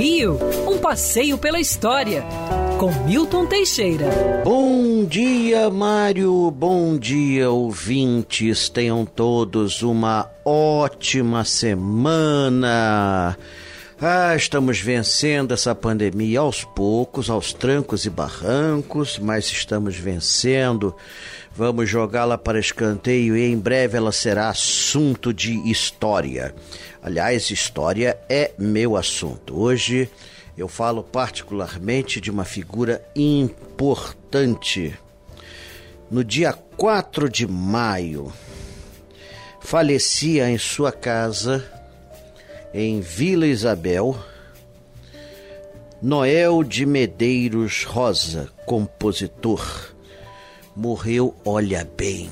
Rio, um passeio pela história, com Milton Teixeira. Bom dia, Mário. Bom dia, ouvintes. Tenham todos uma ótima semana. Ah, estamos vencendo essa pandemia aos poucos, aos trancos e barrancos, mas estamos vencendo. Vamos jogá-la para escanteio e em breve ela será assunto de história. Aliás, história é meu assunto. Hoje eu falo particularmente de uma figura importante. No dia 4 de maio, falecia em sua casa em Vila Isabel, Noel de Medeiros Rosa, compositor, morreu, olha bem,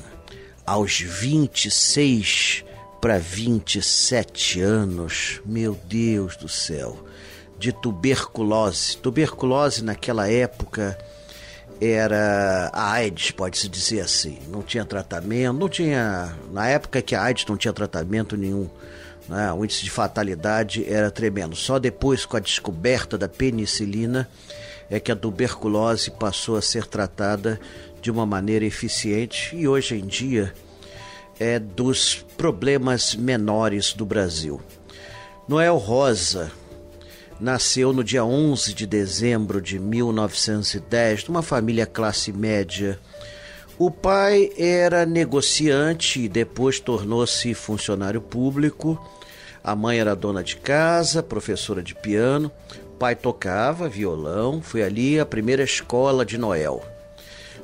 aos 26 para 27 anos, meu Deus do céu, de tuberculose. Tuberculose naquela época era a AIDS, pode-se dizer assim. Não tinha tratamento, não tinha. Na época que a AIDS não tinha tratamento nenhum né? O índice de fatalidade era tremendo. Só depois, com a descoberta da penicilina, é que a tuberculose passou a ser tratada de uma maneira eficiente e hoje em dia é dos problemas menores do Brasil. Noel Rosa nasceu no dia 11 de dezembro de 1910, numa família classe média. O pai era negociante e depois tornou-se funcionário público a mãe era dona de casa, professora de piano. O pai tocava violão. Foi ali a primeira escola de Noel.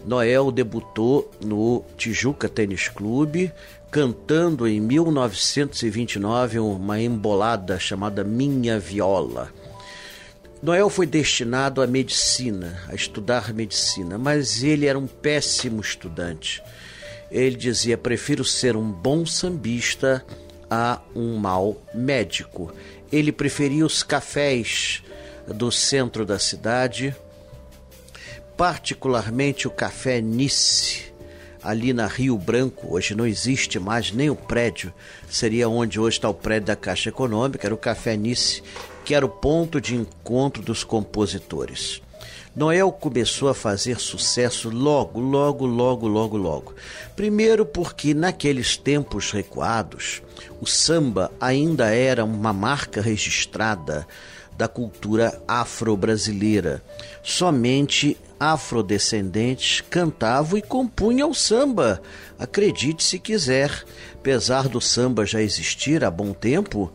Noel debutou no Tijuca Tênis Clube, cantando em 1929 uma embolada chamada Minha Viola. Noel foi destinado à medicina, a estudar medicina, mas ele era um péssimo estudante. Ele dizia: prefiro ser um bom sambista a um mal médico. Ele preferia os cafés do centro da cidade, particularmente o café Nice, ali na Rio Branco. Hoje não existe mais nem o prédio, seria onde hoje está o prédio da Caixa Econômica, era o café Nice, que era o ponto de encontro dos compositores. Noel começou a fazer sucesso logo, logo, logo, logo, logo. Primeiro porque naqueles tempos recuados, o samba ainda era uma marca registrada da cultura afro-brasileira. Somente afrodescendentes cantavam e compunham o samba. Acredite se quiser, apesar do samba já existir há bom tempo,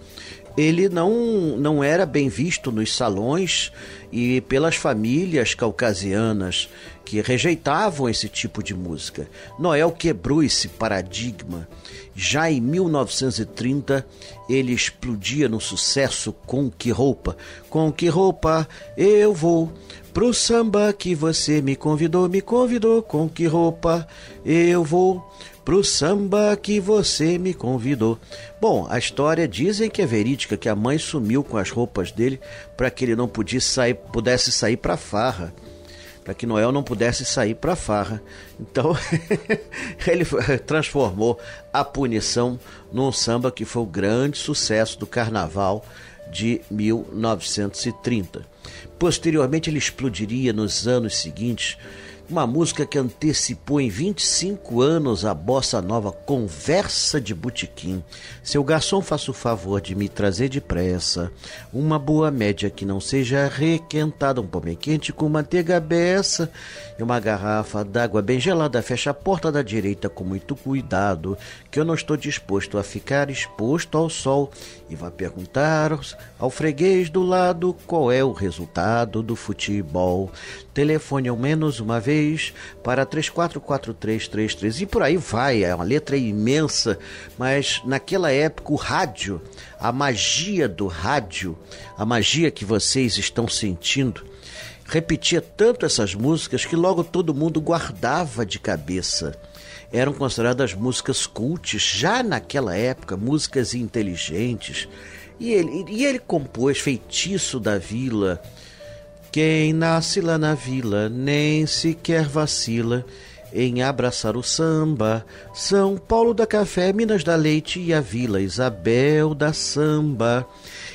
ele não, não era bem visto nos salões e pelas famílias caucasianas que rejeitavam esse tipo de música. Noel quebrou esse paradigma. Já em 1930, ele explodia no sucesso com que roupa? Com que roupa eu vou? Pro samba que você me convidou, me convidou, com que roupa eu vou? Pro samba que você me convidou. Bom, a história dizem que é verídica, que a mãe sumiu com as roupas dele para que ele não pudesse sair, pudesse sair para farra. Para que Noel não pudesse sair para farra. Então, ele transformou a punição num samba que foi o grande sucesso do carnaval de 1930. Posteriormente, ele explodiria nos anos seguintes uma música que antecipou em 25 anos a bossa nova Conversa de Botequim. Seu garçom, faça o favor de me trazer depressa uma boa média que não seja requentada, um pão bem quente com manteiga beça e uma garrafa d'água bem gelada. Fecha a porta da direita com muito cuidado, que eu não estou disposto a ficar exposto ao sol e vá perguntar ao freguês do lado qual é o resultado do futebol. Telefone ao menos uma vez para 344333 e por aí vai, é uma letra imensa, mas naquela época o rádio, a magia do rádio, a magia que vocês estão sentindo, repetia tanto essas músicas que logo todo mundo guardava de cabeça. Eram consideradas músicas cultes já naquela época, músicas inteligentes. E ele, e ele compôs Feitiço da Vila, quem nasce lá na vila nem sequer vacila. Em abraçar o samba. São Paulo da Café, Minas da Leite e a Vila Isabel da Samba.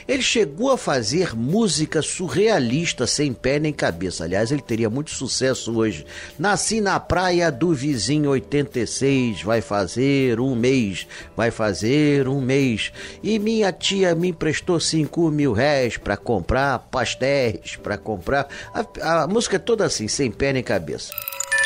Ele chegou a fazer música surrealista sem pé nem cabeça. Aliás, ele teria muito sucesso hoje. Nasci na praia do vizinho 86, vai fazer um mês, vai fazer um mês. E minha tia me emprestou cinco mil réis para comprar pastéis, para comprar. A, a música é toda assim, sem pé nem cabeça.